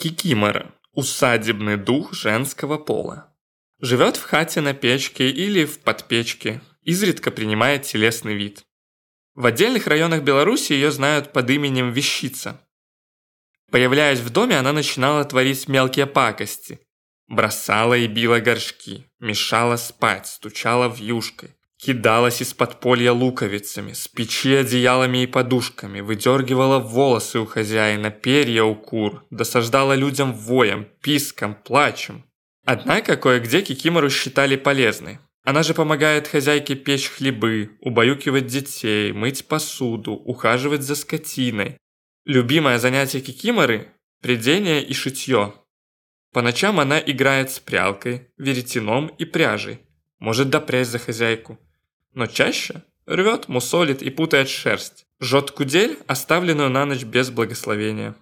Кикимора – усадебный дух женского пола. Живет в хате на печке или в подпечке, изредка принимает телесный вид. В отдельных районах Беларуси ее знают под именем Вещица. Появляясь в доме, она начинала творить мелкие пакости. Бросала и била горшки, мешала спать, стучала в юшкой. Кидалась из подполья луковицами, с печи одеялами и подушками, выдергивала волосы у хозяина, перья у кур, досаждала людям воем, писком, плачем. Однако кое-где Кикимору считали полезной. Она же помогает хозяйке печь хлебы, убаюкивать детей, мыть посуду, ухаживать за скотиной. Любимое занятие Кикиморы – придение и шитье. По ночам она играет с прялкой, веретеном и пряжей, может допрячь за хозяйку – но чаще рвет, мусолит и путает шерсть, жжет кудель, оставленную на ночь без благословения.